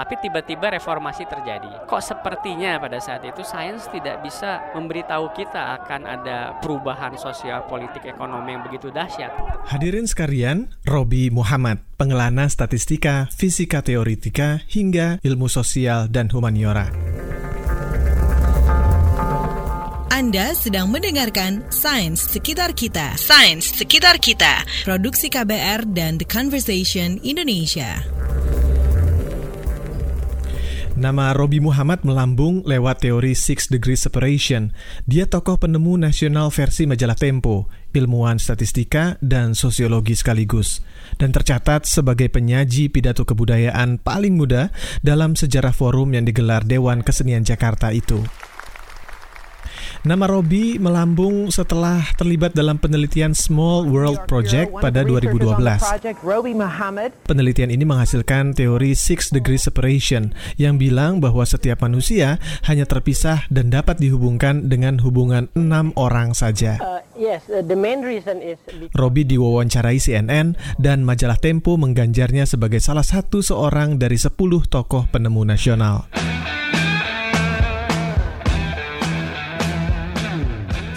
Tapi tiba-tiba reformasi terjadi. Kok sepertinya pada saat itu sains tidak bisa memberitahu kita akan ada perubahan sosial, politik, ekonomi yang begitu dahsyat. Hadirin sekalian, Robi Muhammad, pengelana statistika, fisika teoritika, hingga ilmu sosial dan humaniora. Anda sedang mendengarkan Sains Sekitar Kita. Sains Sekitar Kita. Produksi KBR dan The Conversation Indonesia. Nama Robi Muhammad melambung lewat teori Six Degree Separation. Dia tokoh penemu nasional versi majalah Tempo, ilmuwan statistika dan sosiologi sekaligus, dan tercatat sebagai penyaji pidato kebudayaan paling muda dalam sejarah forum yang digelar Dewan Kesenian Jakarta itu. Nama Robi melambung setelah terlibat dalam penelitian Small World Project pada 2012. Penelitian ini menghasilkan teori Six Degree Separation yang bilang bahwa setiap manusia hanya terpisah dan dapat dihubungkan dengan hubungan enam orang saja. Uh, Robi diwawancarai CNN dan majalah Tempo mengganjarnya sebagai salah satu seorang dari sepuluh tokoh penemu nasional.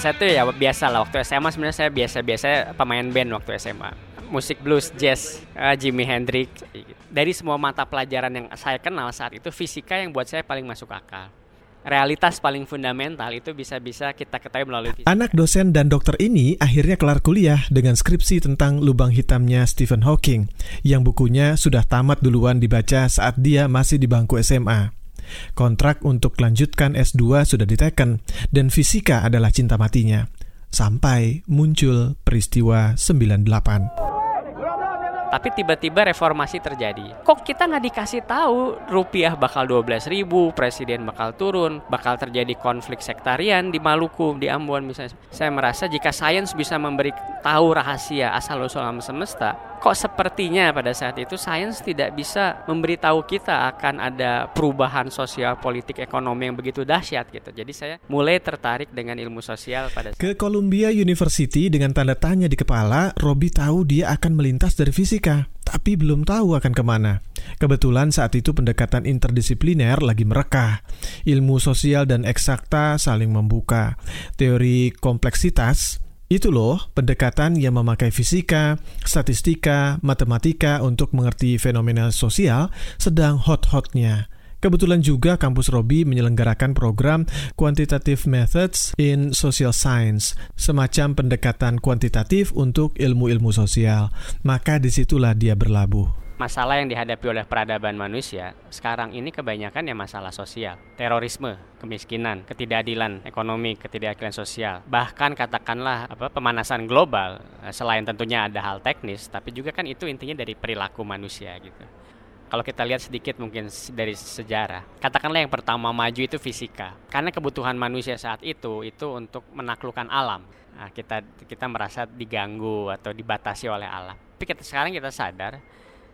Saya tuh ya biasa lah waktu SMA sebenarnya saya biasa-biasa pemain band waktu SMA musik blues jazz uh, Jimi Hendrix dari semua mata pelajaran yang saya kenal saat itu fisika yang buat saya paling masuk akal realitas paling fundamental itu bisa-bisa kita ketahui melalui fisika. Anak dosen dan dokter ini akhirnya kelar kuliah dengan skripsi tentang lubang hitamnya Stephen Hawking yang bukunya sudah tamat duluan dibaca saat dia masih di bangku SMA. Kontrak untuk lanjutkan S2 sudah diteken dan fisika adalah cinta matinya. Sampai muncul peristiwa 98 tapi tiba-tiba reformasi terjadi. Kok kita nggak dikasih tahu rupiah bakal 12 ribu, presiden bakal turun, bakal terjadi konflik sektarian di Maluku, di Ambon misalnya. Saya merasa jika sains bisa memberi tahu rahasia asal-usul alam semesta, kok sepertinya pada saat itu sains tidak bisa memberitahu kita akan ada perubahan sosial, politik, ekonomi yang begitu dahsyat gitu. Jadi saya mulai tertarik dengan ilmu sosial pada Ke Columbia University dengan tanda tanya di kepala, Robi tahu dia akan melintas dari fisik fisika, tapi belum tahu akan ke mana. Kebetulan saat itu pendekatan interdisipliner lagi merekah. Ilmu sosial dan eksakta saling membuka. Teori kompleksitas itu loh pendekatan yang memakai fisika, statistika, matematika untuk mengerti fenomena sosial sedang hot-hotnya. Kebetulan juga kampus Robi menyelenggarakan program Quantitative Methods in Social Science, semacam pendekatan kuantitatif untuk ilmu-ilmu sosial. Maka di situlah dia berlabuh masalah yang dihadapi oleh peradaban manusia sekarang ini kebanyakan ya masalah sosial, terorisme, kemiskinan, ketidakadilan ekonomi, ketidakadilan sosial, bahkan katakanlah apa pemanasan global selain tentunya ada hal teknis, tapi juga kan itu intinya dari perilaku manusia gitu kalau kita lihat sedikit mungkin dari sejarah, katakanlah yang pertama maju itu fisika. Karena kebutuhan manusia saat itu itu untuk menaklukkan alam. Nah, kita kita merasa diganggu atau dibatasi oleh alam. Tapi kita sekarang kita sadar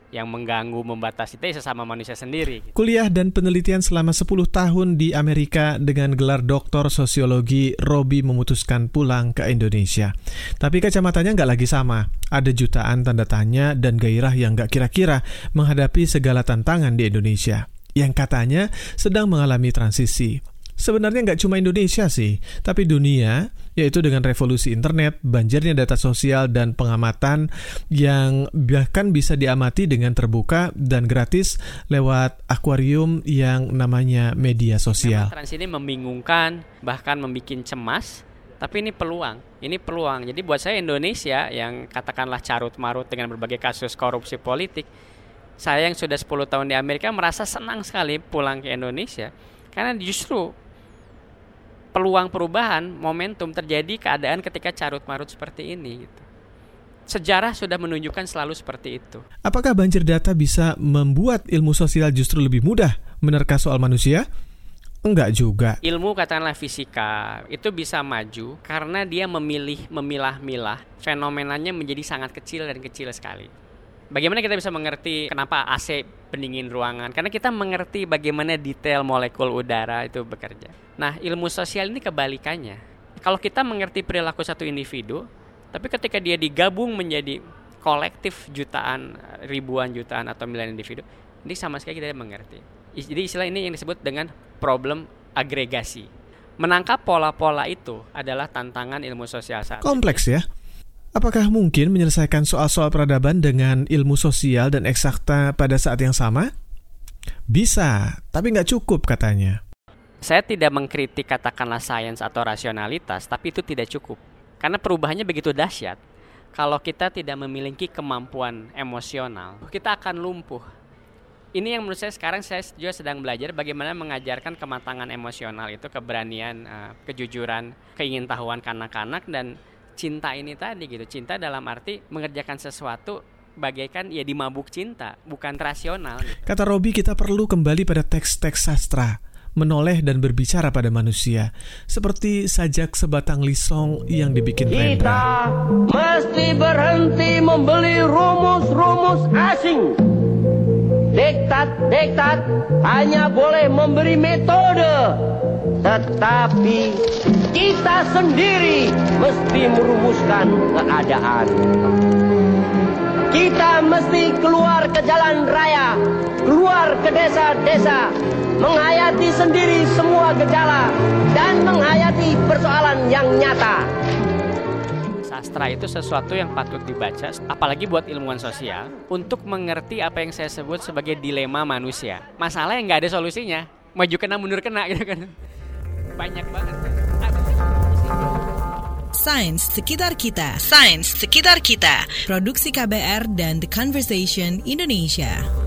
yang mengganggu membatasi itu sesama manusia sendiri. Kuliah dan penelitian selama 10 tahun di Amerika dengan gelar doktor sosiologi, Robi memutuskan pulang ke Indonesia. Tapi kacamatanya nggak lagi sama. Ada jutaan tanda tanya dan gairah yang nggak kira-kira menghadapi segala tantangan di Indonesia yang katanya sedang mengalami transisi sebenarnya nggak cuma Indonesia sih, tapi dunia, yaitu dengan revolusi internet, banjirnya data sosial, dan pengamatan yang bahkan bisa diamati dengan terbuka dan gratis lewat akuarium yang namanya media sosial. Memang trans ini membingungkan, bahkan membuat cemas, tapi ini peluang. Ini peluang. Jadi buat saya Indonesia yang katakanlah carut marut dengan berbagai kasus korupsi politik, saya yang sudah 10 tahun di Amerika merasa senang sekali pulang ke Indonesia karena justru peluang perubahan momentum terjadi keadaan ketika carut marut seperti ini gitu. Sejarah sudah menunjukkan selalu seperti itu. Apakah banjir data bisa membuat ilmu sosial justru lebih mudah menerka soal manusia? Enggak juga. Ilmu katakanlah fisika itu bisa maju karena dia memilih memilah-milah fenomenanya menjadi sangat kecil dan kecil sekali. Bagaimana kita bisa mengerti kenapa AC pendingin ruangan? Karena kita mengerti bagaimana detail molekul udara itu bekerja. Nah, ilmu sosial ini kebalikannya. Kalau kita mengerti perilaku satu individu, tapi ketika dia digabung menjadi kolektif jutaan, ribuan jutaan atau miliar individu, ini sama sekali kita mengerti. Jadi istilah ini yang disebut dengan problem agregasi. Menangkap pola-pola itu adalah tantangan ilmu sosial saat Kompleks ya. Apakah mungkin menyelesaikan soal-soal peradaban dengan ilmu sosial dan eksakta pada saat yang sama? Bisa, tapi nggak cukup katanya. Saya tidak mengkritik katakanlah sains atau rasionalitas, tapi itu tidak cukup. Karena perubahannya begitu dahsyat. Kalau kita tidak memiliki kemampuan emosional, kita akan lumpuh. Ini yang menurut saya sekarang saya juga sedang belajar bagaimana mengajarkan kematangan emosional itu, keberanian, uh, kejujuran, keingintahuan kanak-kanak dan cinta ini tadi gitu. Cinta dalam arti mengerjakan sesuatu bagaikan ya dimabuk cinta, bukan rasional. Kata Robi kita perlu kembali pada teks-teks sastra menoleh dan berbicara pada manusia, seperti sajak sebatang lisong yang dibikin Kita Rendra. mesti berhenti membeli rumus-rumus asing. Diktat-diktat hanya boleh memberi metode, tetapi kita sendiri mesti merumuskan keadaan. Kita mesti keluar ke jalan raya, keluar ke desa-desa, menghayati sendiri semua gejala, dan menghayati persoalan yang nyata. Sastra itu sesuatu yang patut dibaca, apalagi buat ilmuwan sosial, untuk mengerti apa yang saya sebut sebagai dilema manusia. Masalah yang nggak ada solusinya, maju kena mundur kena gitu kan. Banyak banget. Sains sekitar kita. Sains sekitar kita. Produksi KBR dan The Conversation Indonesia.